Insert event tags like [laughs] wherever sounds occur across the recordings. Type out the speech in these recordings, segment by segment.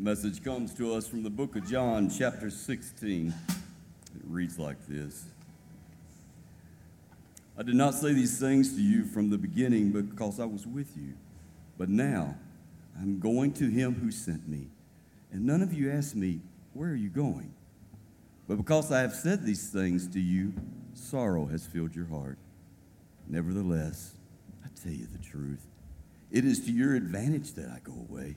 message comes to us from the book of John, chapter 16. It reads like this I did not say these things to you from the beginning because I was with you, but now I'm going to him who sent me. And none of you asked me, Where are you going? But because I have said these things to you, sorrow has filled your heart. Nevertheless, I tell you the truth. It is to your advantage that I go away.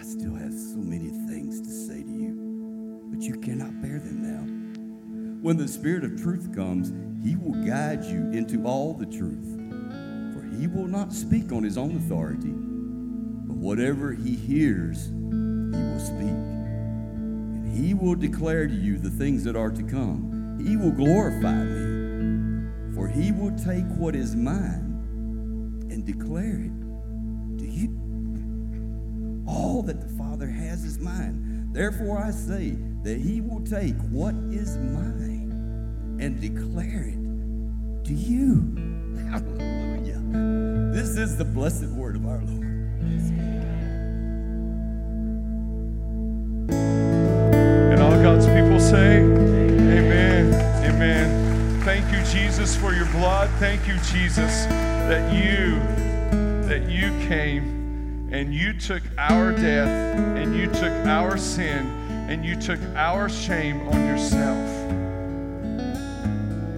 I still have so many things to say to you, but you cannot bear them now. When the Spirit of truth comes, he will guide you into all the truth. For he will not speak on his own authority, but whatever he hears, he will speak. And he will declare to you the things that are to come. He will glorify me, for he will take what is mine and declare it all that the Father has is mine. Therefore, I say that he will take what is mine and declare it to you. [laughs] Hallelujah. This is the blessed word of our Lord. And all God's people say, Amen. Amen. Thank you, Jesus, for your blood. Thank you, Jesus, that you that you came and you took our death and you took our sin and you took our shame on yourself.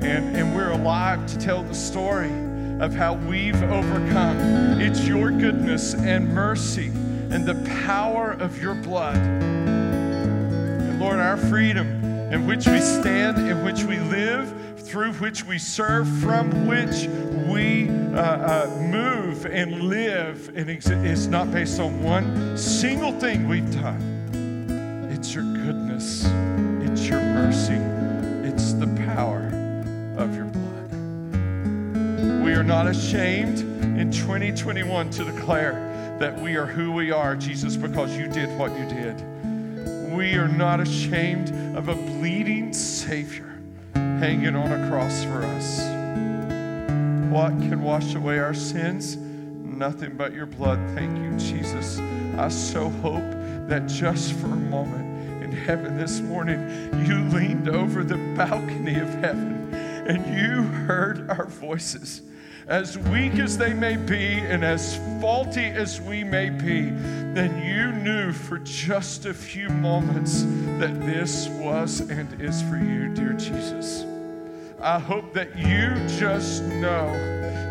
And, and we're alive to tell the story of how we've overcome. It's your goodness and mercy and the power of your blood. And Lord, our freedom in which we stand, in which we live, through which we serve, from which we uh, uh, move and live, and it's not based on one single thing we've done. It's your goodness, it's your mercy, it's the power of your blood. We are not ashamed in 2021 to declare that we are who we are, Jesus, because you did what you did. We are not ashamed of a bleeding Savior hanging on a cross for us. What can wash away our sins? Nothing but your blood. Thank you, Jesus. I so hope that just for a moment in heaven this morning, you leaned over the balcony of heaven and you heard our voices as weak as they may be and as faulty as we may be, then you knew for just a few moments that this was and is for you, dear Jesus. I hope that you just know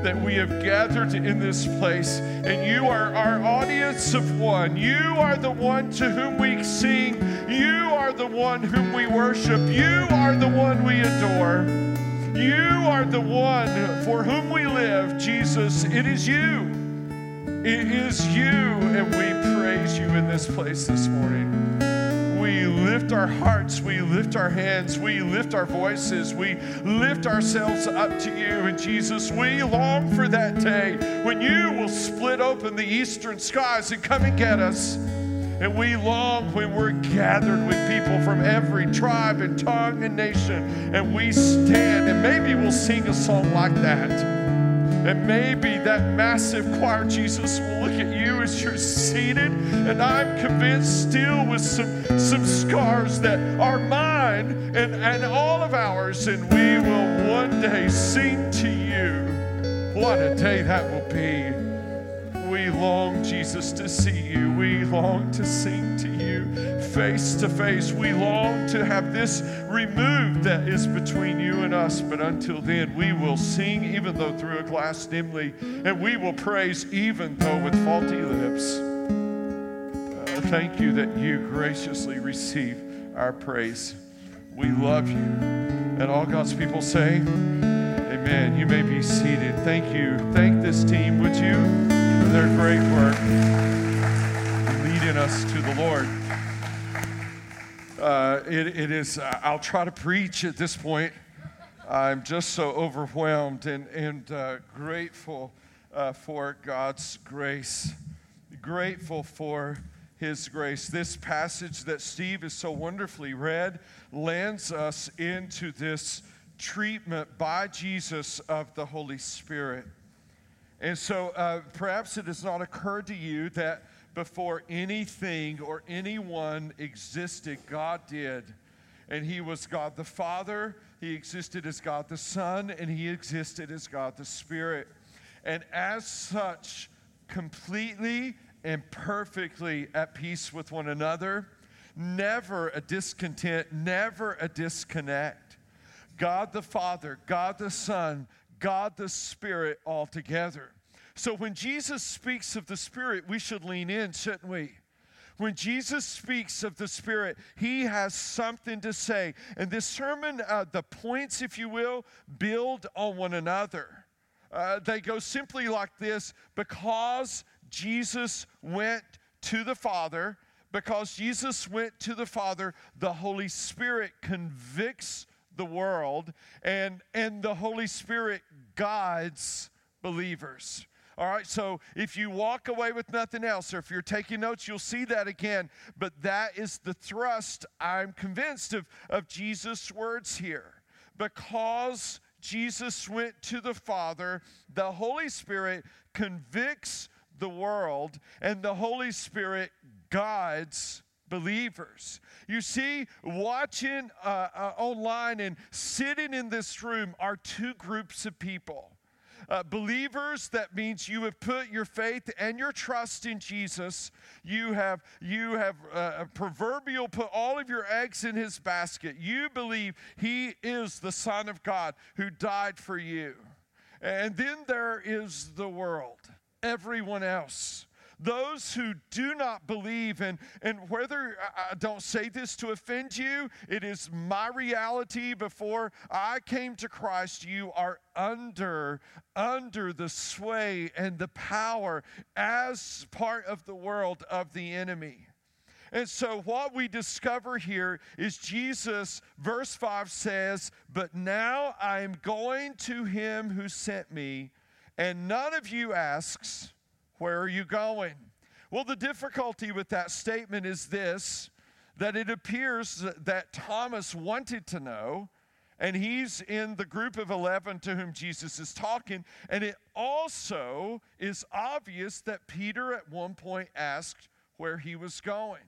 that we have gathered in this place and you are our audience of one. You are the one to whom we sing. You are the one whom we worship. You are the one we adore. You are the one for whom we live, Jesus. It is you. It is you, and we praise you in this place this morning we lift our hearts, we lift our hands, we lift our voices, we lift ourselves up to you. And Jesus, we long for that day when you will split open the eastern skies and come and get us. And we long when we're gathered with people from every tribe and tongue and nation, and we stand, and maybe we'll sing a song like that. And maybe that massive choir, Jesus, will look at you as you're seated. And I'm convinced still with some, some scars that are mine and, and all of ours. And we will one day sing to you. What a day that will be. We long, Jesus, to see you. We long to sing to you face to face. We long to have this removed that is between you and us. But until then, we will sing even though through a glass dimly, and we will praise even though with faulty lips. Uh, thank you that you graciously receive our praise. We love you. And all God's people say, Amen. You may be seated. Thank you. Thank this team, would you, for their great work leading us to the Lord. Uh, it, it is, uh, I'll try to preach at this point. I'm just so overwhelmed and, and uh, grateful uh, for God's grace. Grateful for His grace. This passage that Steve has so wonderfully read lands us into this treatment by Jesus of the Holy Spirit. And so uh, perhaps it has not occurred to you that before anything or anyone existed, God did. And He was God the Father, He existed as God the Son, and He existed as God the Spirit. And as such, completely and perfectly at peace with one another, never a discontent, never a disconnect. God the Father, God the Son, God the Spirit all together. So when Jesus speaks of the Spirit, we should lean in, shouldn't we? When Jesus speaks of the Spirit, he has something to say. And this sermon, uh, the points, if you will, build on one another. Uh, they go simply like this because Jesus went to the Father, because Jesus went to the Father, the Holy Spirit convicts the world, and, and the Holy Spirit guides believers. All right, so if you walk away with nothing else, or if you're taking notes, you'll see that again. But that is the thrust, I'm convinced, of, of Jesus' words here. Because Jesus went to the Father, the Holy Spirit convicts the world, and the Holy Spirit guides believers. You see, watching uh, uh, online and sitting in this room are two groups of people. Uh, believers, that means you have put your faith and your trust in Jesus. You have, you have uh, proverbial put all of your eggs in his basket. You believe he is the Son of God who died for you. And then there is the world, everyone else those who do not believe, and, and whether I don't say this to offend you, it is my reality before I came to Christ, you are under, under the sway and the power as part of the world of the enemy. And so, what we discover here is Jesus, verse 5 says, But now I am going to him who sent me, and none of you asks, where are you going? Well, the difficulty with that statement is this that it appears that Thomas wanted to know, and he's in the group of 11 to whom Jesus is talking. And it also is obvious that Peter at one point asked where he was going.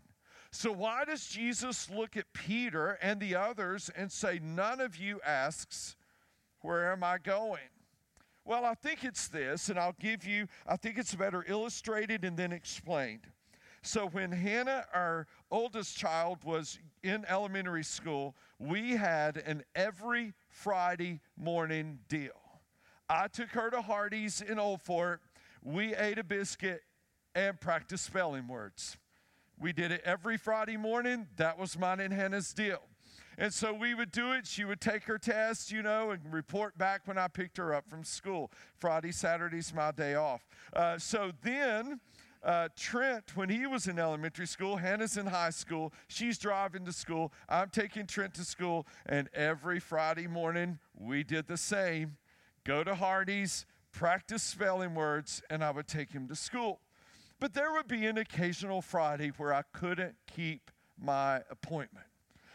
So, why does Jesus look at Peter and the others and say, None of you asks, Where am I going? Well, I think it's this, and I'll give you, I think it's better illustrated and then explained. So, when Hannah, our oldest child, was in elementary school, we had an every Friday morning deal. I took her to Hardee's in Old Fort. We ate a biscuit and practiced spelling words. We did it every Friday morning. That was mine and Hannah's deal. And so we would do it. She would take her test, you know, and report back when I picked her up from school. Friday, Saturday's my day off. Uh, so then, uh, Trent, when he was in elementary school, Hannah's in high school, she's driving to school. I'm taking Trent to school, and every Friday morning we did the same go to Hardee's, practice spelling words, and I would take him to school. But there would be an occasional Friday where I couldn't keep my appointment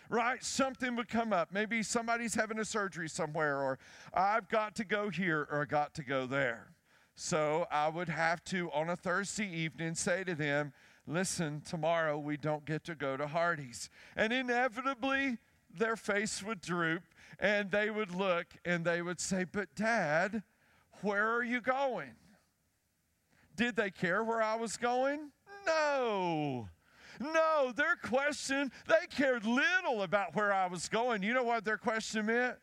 right? Something would come up. Maybe somebody's having a surgery somewhere, or I've got to go here, or I got to go there. So I would have to, on a Thursday evening, say to them, Listen, tomorrow we don't get to go to Hardee's. And inevitably, their face would droop and they would look and they would say, But dad, where are you going? Did they care where I was going? No. No, their question, they cared little about where I was going. You know what their question meant?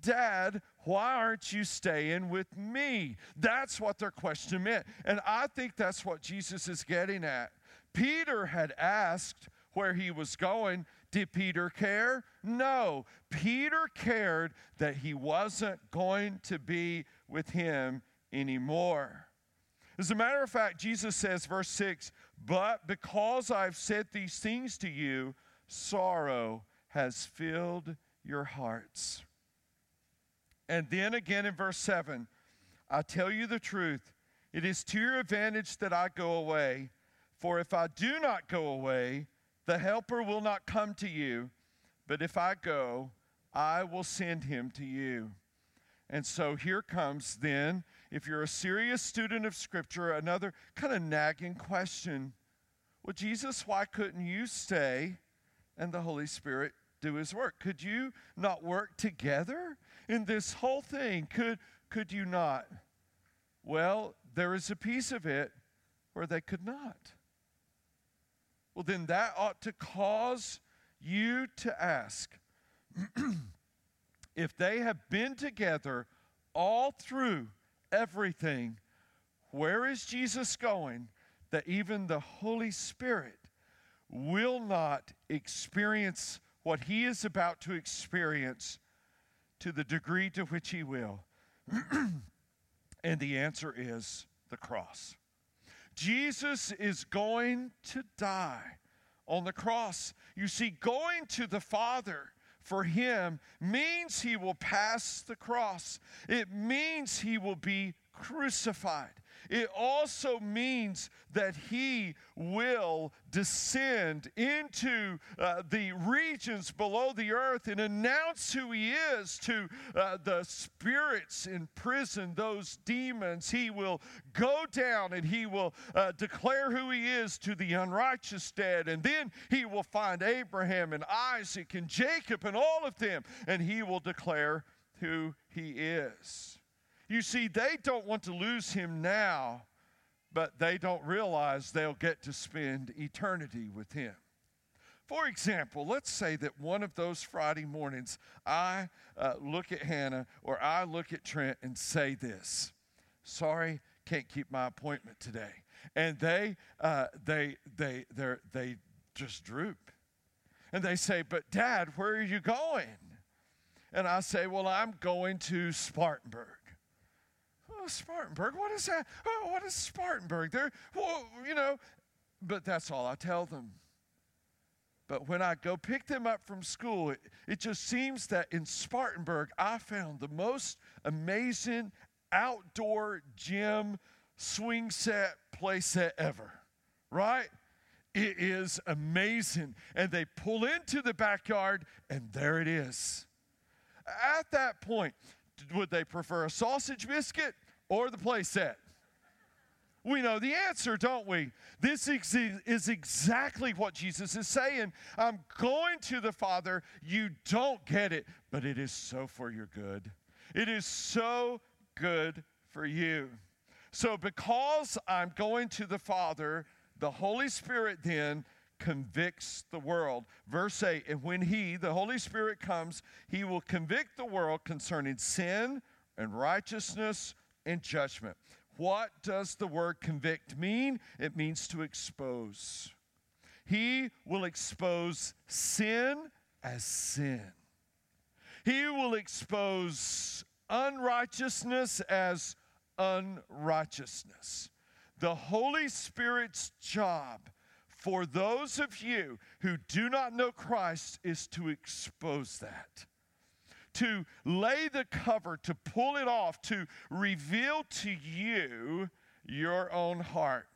Dad, why aren't you staying with me? That's what their question meant. And I think that's what Jesus is getting at. Peter had asked where he was going. Did Peter care? No. Peter cared that he wasn't going to be with him anymore. As a matter of fact, Jesus says, verse 6, but because I've said these things to you, sorrow has filled your hearts. And then again in verse 7 I tell you the truth, it is to your advantage that I go away. For if I do not go away, the Helper will not come to you. But if I go, I will send him to you. And so here comes then, if you're a serious student of Scripture, another kind of nagging question. Well, Jesus, why couldn't you stay and the Holy Spirit do his work? Could you not work together in this whole thing? Could, could you not? Well, there is a piece of it where they could not. Well, then that ought to cause you to ask [clears throat] if they have been together all through everything, where is Jesus going that even the Holy Spirit will not experience what he is about to experience to the degree to which he will? [clears throat] and the answer is the cross. Jesus is going to die on the cross. You see, going to the Father for him means he will pass the cross, it means he will be crucified. It also means that he will descend into uh, the regions below the earth and announce who he is to uh, the spirits in prison, those demons. He will go down and he will uh, declare who he is to the unrighteous dead. And then he will find Abraham and Isaac and Jacob and all of them, and he will declare who he is. You see, they don't want to lose him now, but they don't realize they'll get to spend eternity with him. For example, let's say that one of those Friday mornings I uh, look at Hannah or I look at Trent and say this Sorry, can't keep my appointment today. And they, uh, they, they, they they just droop. And they say, But dad, where are you going? And I say, Well, I'm going to Spartanburg. Oh, Spartanburg, what is that? Oh, what is Spartanburg? There, well, you know, but that's all I tell them. But when I go pick them up from school, it, it just seems that in Spartanburg, I found the most amazing outdoor gym swing set playset ever, right? It is amazing. And they pull into the backyard, and there it is. At that point, would they prefer a sausage biscuit or the playset? We know the answer, don't we? This is exactly what Jesus is saying. I'm going to the Father. You don't get it, but it is so for your good. It is so good for you. So, because I'm going to the Father, the Holy Spirit then convicts the world. Verse 8 And when He, the Holy Spirit, comes, He will convict the world concerning sin and righteousness and judgment. What does the word convict mean? It means to expose. He will expose sin as sin. He will expose unrighteousness as unrighteousness. The Holy Spirit's job for those of you who do not know Christ is to expose that to lay the cover, to pull it off, to reveal to you your own heart.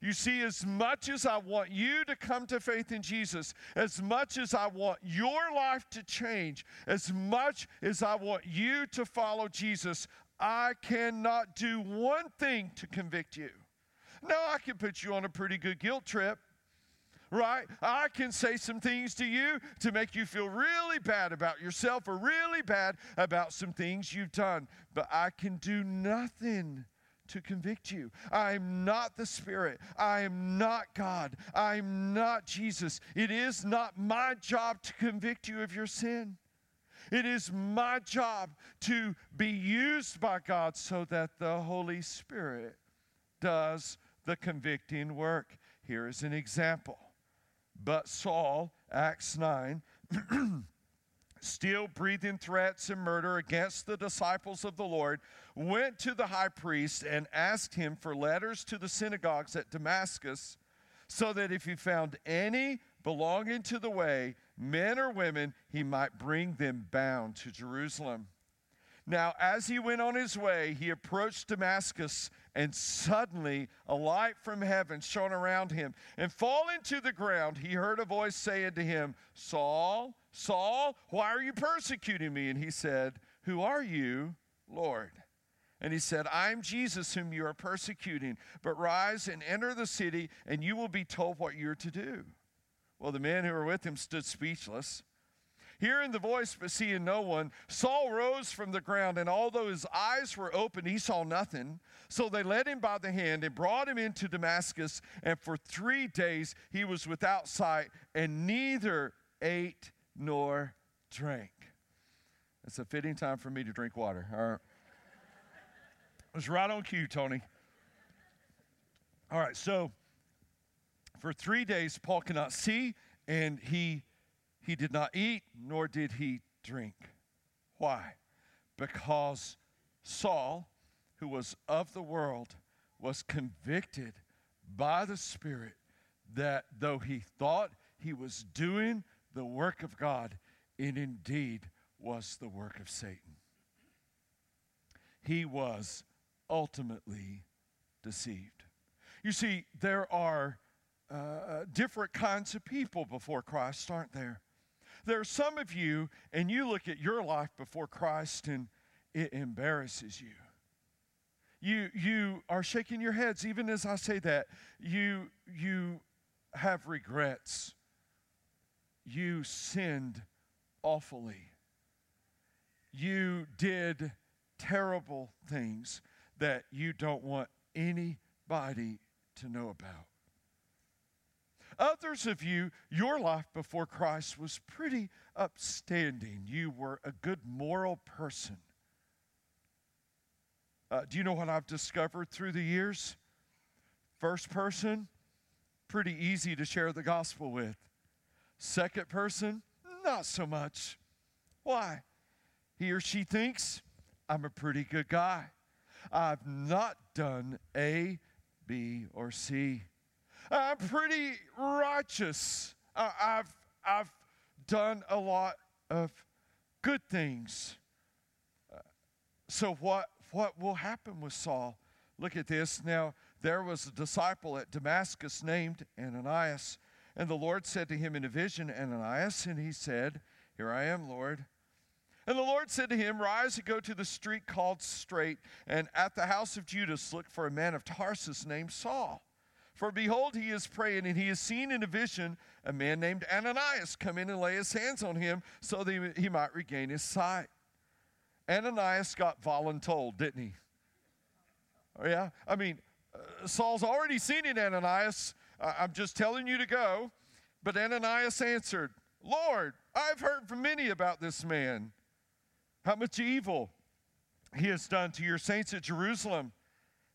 You see, as much as I want you to come to faith in Jesus, as much as I want your life to change, as much as I want you to follow Jesus, I cannot do one thing to convict you. Now, I can put you on a pretty good guilt trip right? I can say some things to you to make you feel really bad about yourself or really bad about some things you've done, but I can do nothing to convict you. I'm not the Spirit. I am not God. I'm not Jesus. It is not my job to convict you of your sin. It is my job to be used by God so that the Holy Spirit does the convicting work. Here is an example. But Saul, Acts 9, [clears throat] still breathing threats and murder against the disciples of the Lord, went to the high priest and asked him for letters to the synagogues at Damascus, so that if he found any belonging to the way, men or women, he might bring them bound to Jerusalem. Now, as he went on his way, he approached Damascus, and suddenly a light from heaven shone around him. And falling to the ground, he heard a voice saying to him, Saul, Saul, why are you persecuting me? And he said, Who are you, Lord? And he said, I'm Jesus whom you are persecuting, but rise and enter the city, and you will be told what you're to do. Well, the men who were with him stood speechless. Hearing the voice but seeing no one, Saul rose from the ground, and although his eyes were open, he saw nothing. So they led him by the hand and brought him into Damascus, and for three days he was without sight, and neither ate nor drank. It's a fitting time for me to drink water. All right. It was right on cue, Tony. All right, so for three days, Paul cannot see, and he, he did not eat, nor did he drink. Why? Because Saul, who was of the world, was convicted by the Spirit that though he thought he was doing the work of God, it indeed was the work of Satan. He was ultimately deceived. You see, there are uh, different kinds of people before Christ, aren't there? There are some of you, and you look at your life before Christ and it embarrasses you. You, you are shaking your heads, even as I say that. You, you have regrets. You sinned awfully. You did terrible things that you don't want anybody to know about. Others of you, your life before Christ was pretty upstanding. You were a good moral person. Uh, do you know what I've discovered through the years? First person, pretty easy to share the gospel with. Second person, not so much. Why? He or she thinks I'm a pretty good guy. I've not done A, B, or C. Uh, I'm pretty righteous. Uh, I've, I've done a lot of good things. Uh, so, what, what will happen with Saul? Look at this. Now, there was a disciple at Damascus named Ananias, and the Lord said to him in a vision, Ananias, and he said, Here I am, Lord. And the Lord said to him, Rise and go to the street called Straight, and at the house of Judas look for a man of Tarsus named Saul. For behold, he is praying, and he has seen in a vision a man named Ananias come in and lay his hands on him so that he might regain his sight. Ananias got voluntold, didn't he? Oh, yeah? I mean, uh, Saul's already seen it, Ananias. I'm just telling you to go. But Ananias answered, Lord, I've heard from many about this man how much evil he has done to your saints at Jerusalem.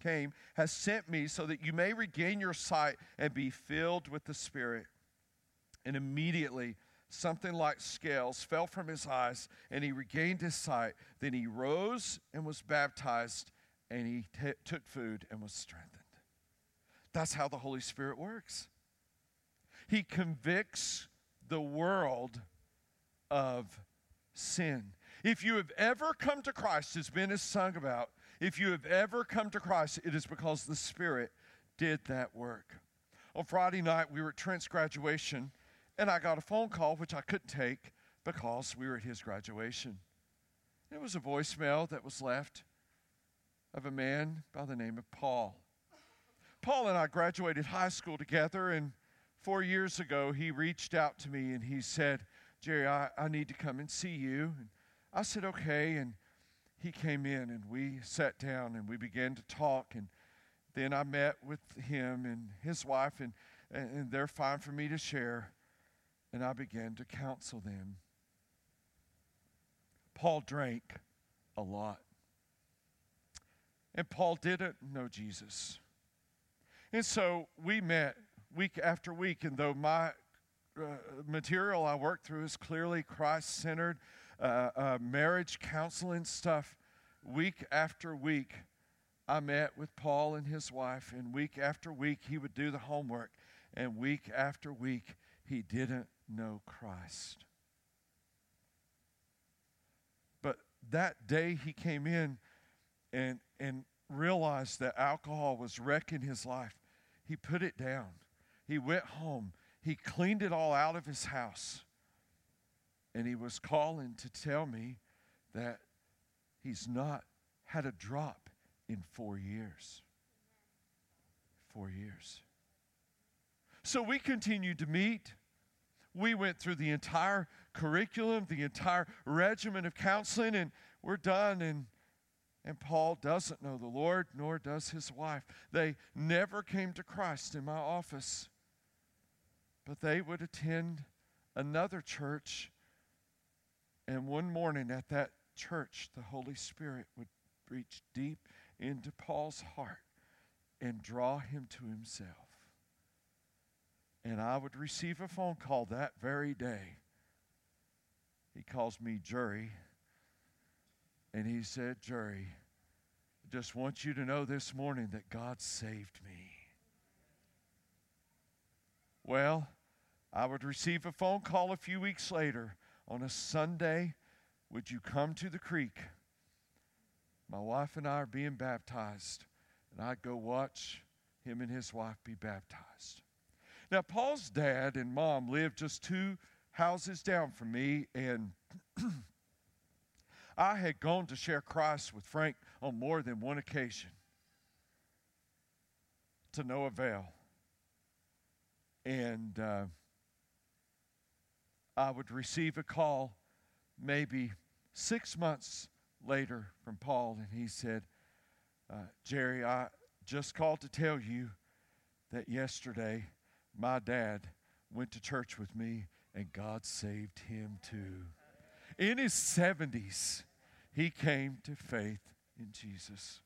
came, has sent me so that you may regain your sight and be filled with the Spirit. And immediately something like scales fell from his eyes, and he regained his sight. Then he rose and was baptized, and he t- took food and was strengthened. That's how the Holy Spirit works. He convicts the world of sin. If you have ever come to Christ, as Ben has sung about, if you have ever come to Christ, it is because the Spirit did that work. On Friday night, we were at Trent's graduation, and I got a phone call, which I couldn't take because we were at his graduation. It was a voicemail that was left of a man by the name of Paul. Paul and I graduated high school together, and four years ago, he reached out to me and he said, Jerry, I, I need to come and see you. And I said, okay. And he came in and we sat down and we began to talk. And then I met with him and his wife, and, and they're fine for me to share. And I began to counsel them. Paul drank a lot. And Paul didn't know Jesus. And so we met week after week, and though my uh, material I worked through is clearly Christ centered, uh, uh, marriage counseling stuff, week after week, I met with Paul and his wife, and week after week, he would do the homework, and week after week, he didn't know Christ. But that day he came in and, and realized that alcohol was wrecking his life, he put it down. He went home. He cleaned it all out of his house. And he was calling to tell me that he's not had a drop in four years. Four years. So we continued to meet. We went through the entire curriculum, the entire regimen of counseling, and we're done. And, and Paul doesn't know the Lord, nor does his wife. They never came to Christ in my office, but they would attend another church. And one morning at that church, the Holy Spirit would reach deep into Paul's heart and draw him to himself. And I would receive a phone call that very day. He calls me Jury. And he said, Jury, I just want you to know this morning that God saved me. Well, I would receive a phone call a few weeks later on a Sunday. Would you come to the creek? My wife and I are being baptized, and I'd go watch him and his wife be baptized. Now, Paul's dad and mom lived just two houses down from me, and [clears throat] I had gone to share Christ with Frank on more than one occasion to no avail. And uh, I would receive a call maybe six months later from Paul, and he said, uh, Jerry, I just called to tell you that yesterday my dad went to church with me and God saved him too. In his 70s, he came to faith in Jesus.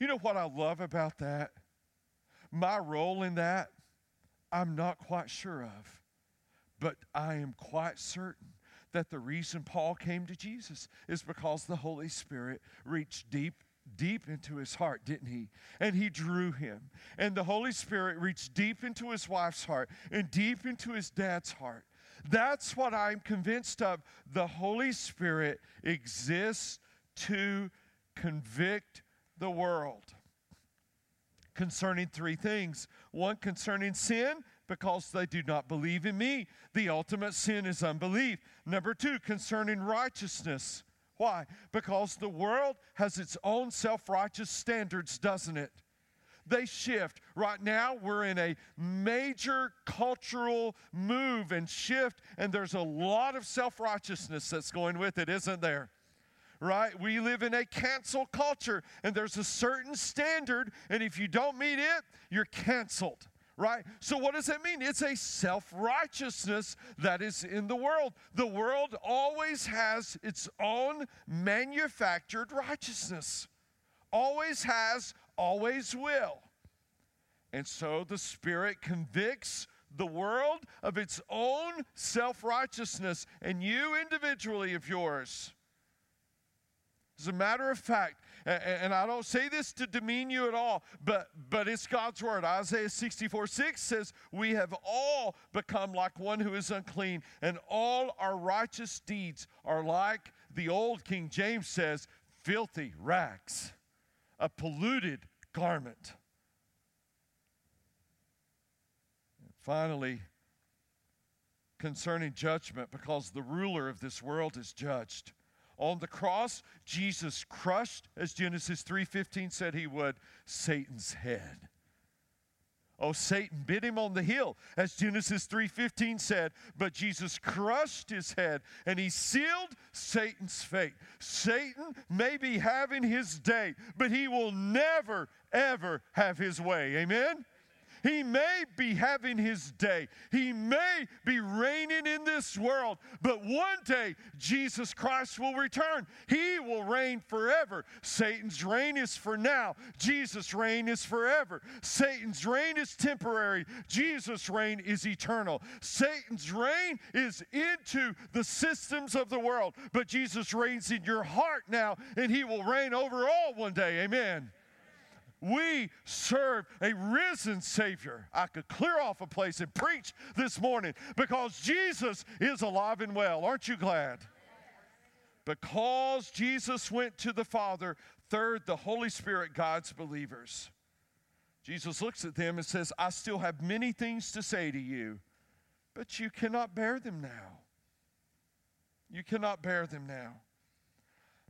You know what I love about that? My role in that, I'm not quite sure of, but I am quite certain that the reason Paul came to Jesus is because the Holy Spirit reached deep deep into his heart, didn't he? And he drew him. And the Holy Spirit reached deep into his wife's heart and deep into his dad's heart. That's what I'm convinced of. The Holy Spirit exists to convict the world concerning three things one concerning sin, because they do not believe in me. The ultimate sin is unbelief. Number two, concerning righteousness. Why? Because the world has its own self righteous standards, doesn't it? They shift. Right now, we're in a major cultural move and shift, and there's a lot of self righteousness that's going with it, isn't there? right? We live in a cancel culture, and there's a certain standard, and if you don't meet it, you're canceled right? So, what does that mean? It's a self righteousness that is in the world. The world always has its own manufactured righteousness, always has, always will. And so the Spirit convicts the world of its own self righteousness, and you individually of yours. As a matter of fact, and I don't say this to demean you at all, but, but it's God's word. Isaiah 64 6 says, We have all become like one who is unclean, and all our righteous deeds are like the old King James says, filthy rags, a polluted garment. Finally, concerning judgment, because the ruler of this world is judged. On the cross, Jesus crushed, as Genesis 3:15 said he would, Satan's head. Oh, Satan bit him on the heel, as Genesis 3:15 said, but Jesus crushed his head and he sealed Satan's fate. Satan may be having his day, but he will never ever have his way. Amen. He may be having his day. He may be reigning in this world. But one day, Jesus Christ will return. He will reign forever. Satan's reign is for now. Jesus' reign is forever. Satan's reign is temporary. Jesus' reign is eternal. Satan's reign is into the systems of the world. But Jesus reigns in your heart now, and he will reign over all one day. Amen. We serve a risen Savior. I could clear off a place and preach this morning because Jesus is alive and well. Aren't you glad? Because Jesus went to the Father, third, the Holy Spirit guides believers. Jesus looks at them and says, I still have many things to say to you, but you cannot bear them now. You cannot bear them now.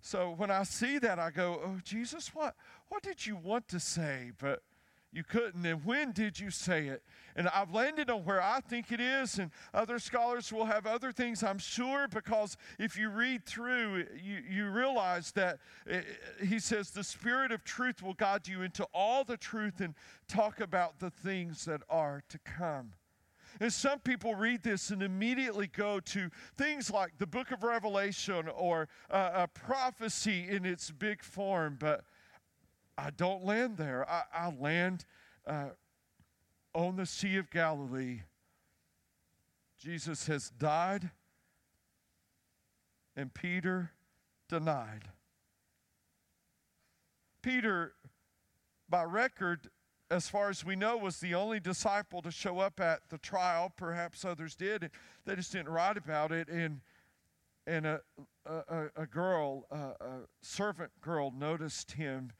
So when I see that, I go, Oh, Jesus, what, what did you want to say? But you couldn't. And when did you say it? And I've landed on where I think it is, and other scholars will have other things, I'm sure, because if you read through, you, you realize that it, eh, he says, The Spirit of truth will guide you into all the truth and talk about the things that are to come. And some people read this and immediately go to things like the book of Revelation or uh, a prophecy in its big form, but I don't land there. I, I land uh, on the Sea of Galilee. Jesus has died, and Peter denied. Peter, by record, as far as we know, was the only disciple to show up at the trial. Perhaps others did. They just didn't write about it. And, and a, a, a girl, a, a servant girl, noticed him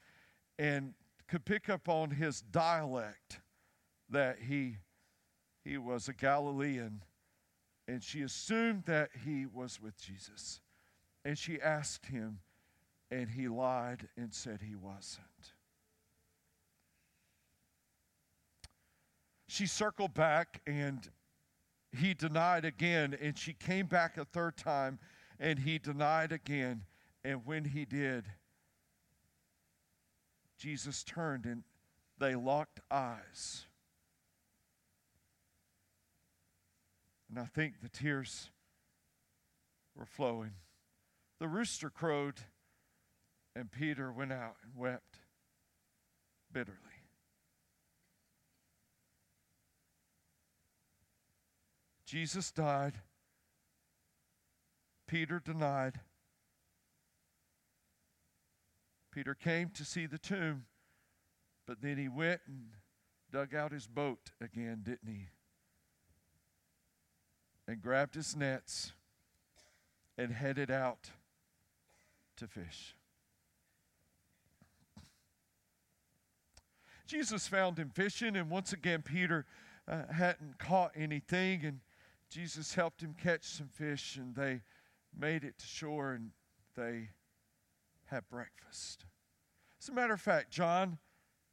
and could pick up on his dialect that he, he was a Galilean. And she assumed that he was with Jesus. And she asked him, and he lied and said he wasn't. She circled back and he denied again. And she came back a third time and he denied again. And when he did, Jesus turned and they locked eyes. And I think the tears were flowing. The rooster crowed, and Peter went out and wept bitterly. Jesus died. Peter denied. Peter came to see the tomb, but then he went and dug out his boat again, didn't he? And grabbed his nets and headed out to fish. Jesus found him fishing, and once again, Peter uh, hadn't caught anything. And Jesus helped him catch some fish, and they made it to shore and they had breakfast. As a matter of fact, John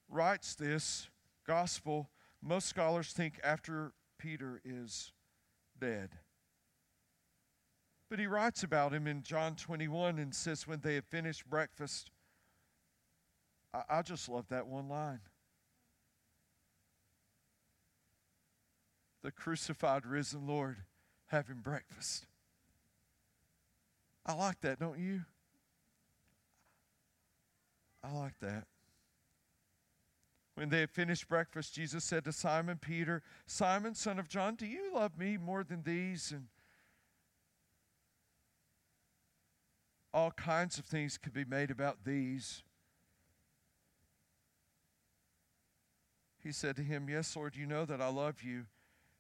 writes this gospel, most scholars think after Peter is dead. But he writes about him in John 21 and says, When they had finished breakfast, I, I just love that one line. The crucified, risen Lord having breakfast. I like that, don't you? I like that. When they had finished breakfast, Jesus said to Simon Peter, Simon, son of John, do you love me more than these? And all kinds of things could be made about these. He said to him, Yes, Lord, you know that I love you.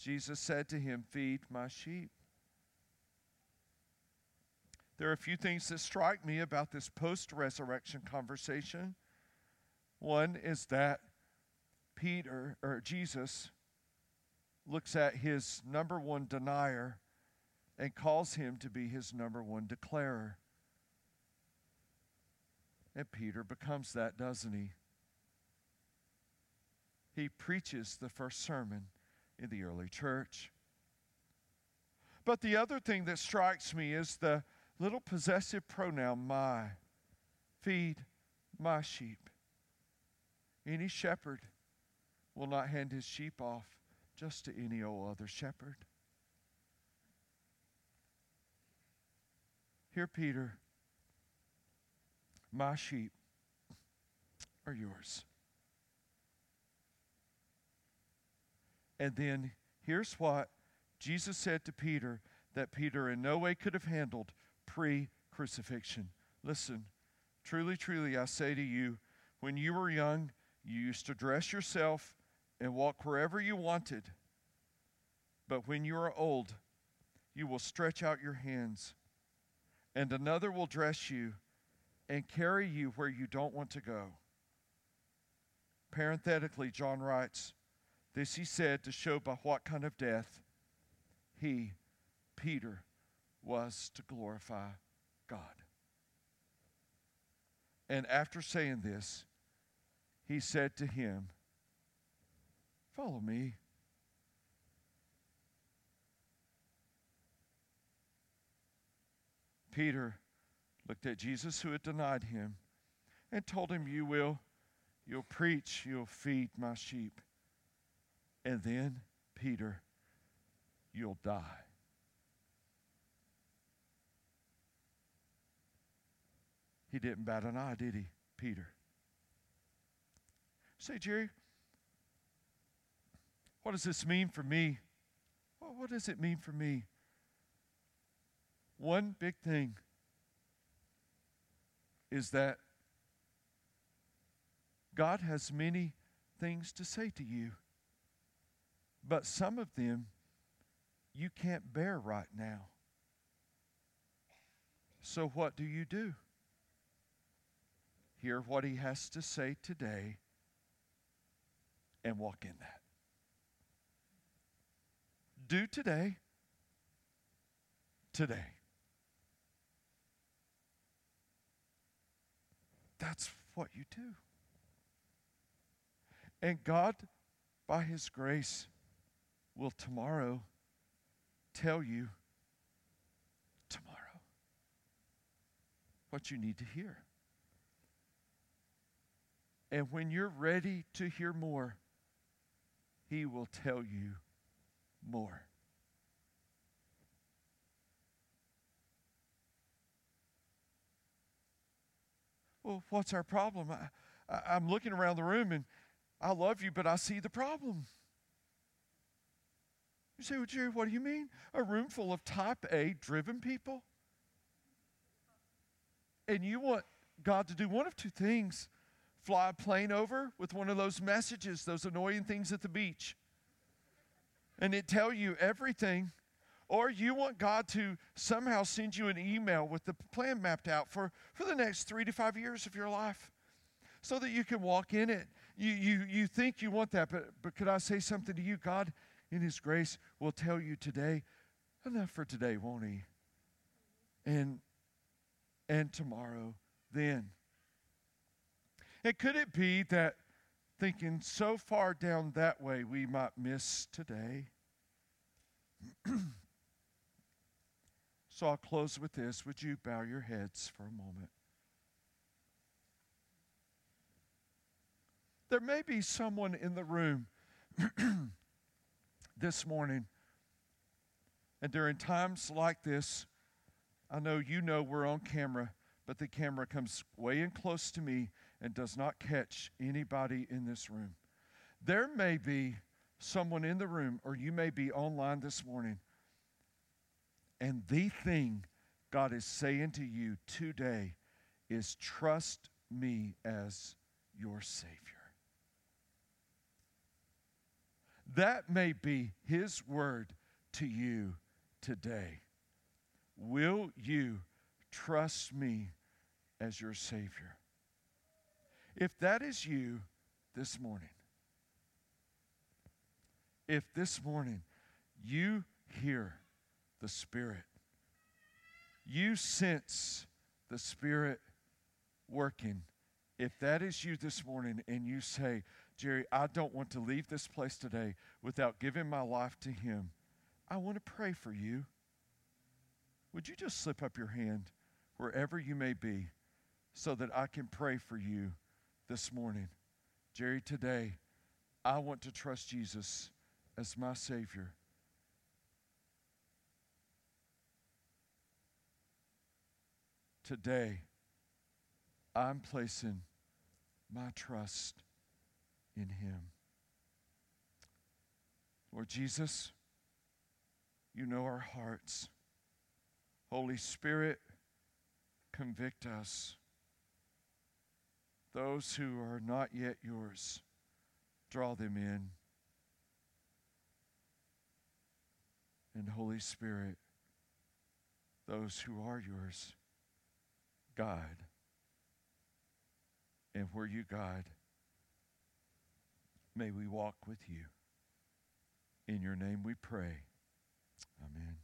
Jesus said to him, Feed my sheep. There are a few things that strike me about this post resurrection conversation. One is that Peter, or Jesus, looks at his number one denier and calls him to be his number one declarer. And Peter becomes that, doesn't he? He preaches the first sermon in the early church. But the other thing that strikes me is the little possessive pronoun my. Feed my sheep. Any shepherd will not hand his sheep off just to any old other shepherd. Here, Peter, my sheep are yours. And then here's what Jesus said to Peter that Peter in no way could have handled pre crucifixion. Listen, truly, truly, I say to you, when you were young, you used to dress yourself and walk wherever you wanted. But when you are old, you will stretch out your hands, and another will dress you and carry you where you don't want to go. Parenthetically, John writes, This he said to show by what kind of death he, Peter, was to glorify God. And after saying this, he said to him, Follow me. Peter looked at Jesus who had denied him and told him, You will, you'll preach, you'll feed my sheep. And then, Peter, you'll die. He didn't bat an eye, did he, Peter? Say, Jerry, what does this mean for me? What does it mean for me? One big thing is that God has many things to say to you, but some of them you can't bear right now. So, what do you do? Hear what he has to say today and walk in that. Do today, today. That's what you do. And God, by His grace, will tomorrow tell you tomorrow what you need to hear. And when you're ready to hear more, He will tell you more. Well, what's our problem? I, am looking around the room and I love you, but I see the problem. You say, well, Jerry, what do you mean? A room full of type A driven people? And you want God to do one of two things fly a plane over with one of those messages, those annoying things at the beach, and it tell you everything. Or you want God to somehow send you an email with the plan mapped out for, for the next three to five years of your life so that you can walk in it. You, you, you think you want that, but, but could I say something to you? God in His grace will tell you today, enough for today, won't He? And and tomorrow, then. And could it be that thinking so far down that way we might miss today? [clears throat] so I'll close with this. Would you bow your heads for a moment? There may be someone in the room [clears throat] this morning. And during times like this, I know you know we're on camera, but the camera comes way in close to me and does not catch anybody in this room. There may be someone in the room, or you may be online this morning, and the thing God is saying to you today is trust me as your Savior. That may be His word to you today. Will you trust me as your Savior? If that is you this morning, if this morning you hear the Spirit, you sense the Spirit working, if that is you this morning and you say, Jerry, I don't want to leave this place today without giving my life to Him, I want to pray for you. Would you just slip up your hand wherever you may be so that I can pray for you this morning? Jerry, today, I want to trust Jesus as my Savior. Today, I'm placing my trust in Him. Lord Jesus, you know our hearts. Holy Spirit, convict us. Those who are not yet yours, draw them in. And Holy Spirit, those who are yours, guide. And where you guide, may we walk with you. In your name we pray. Amen.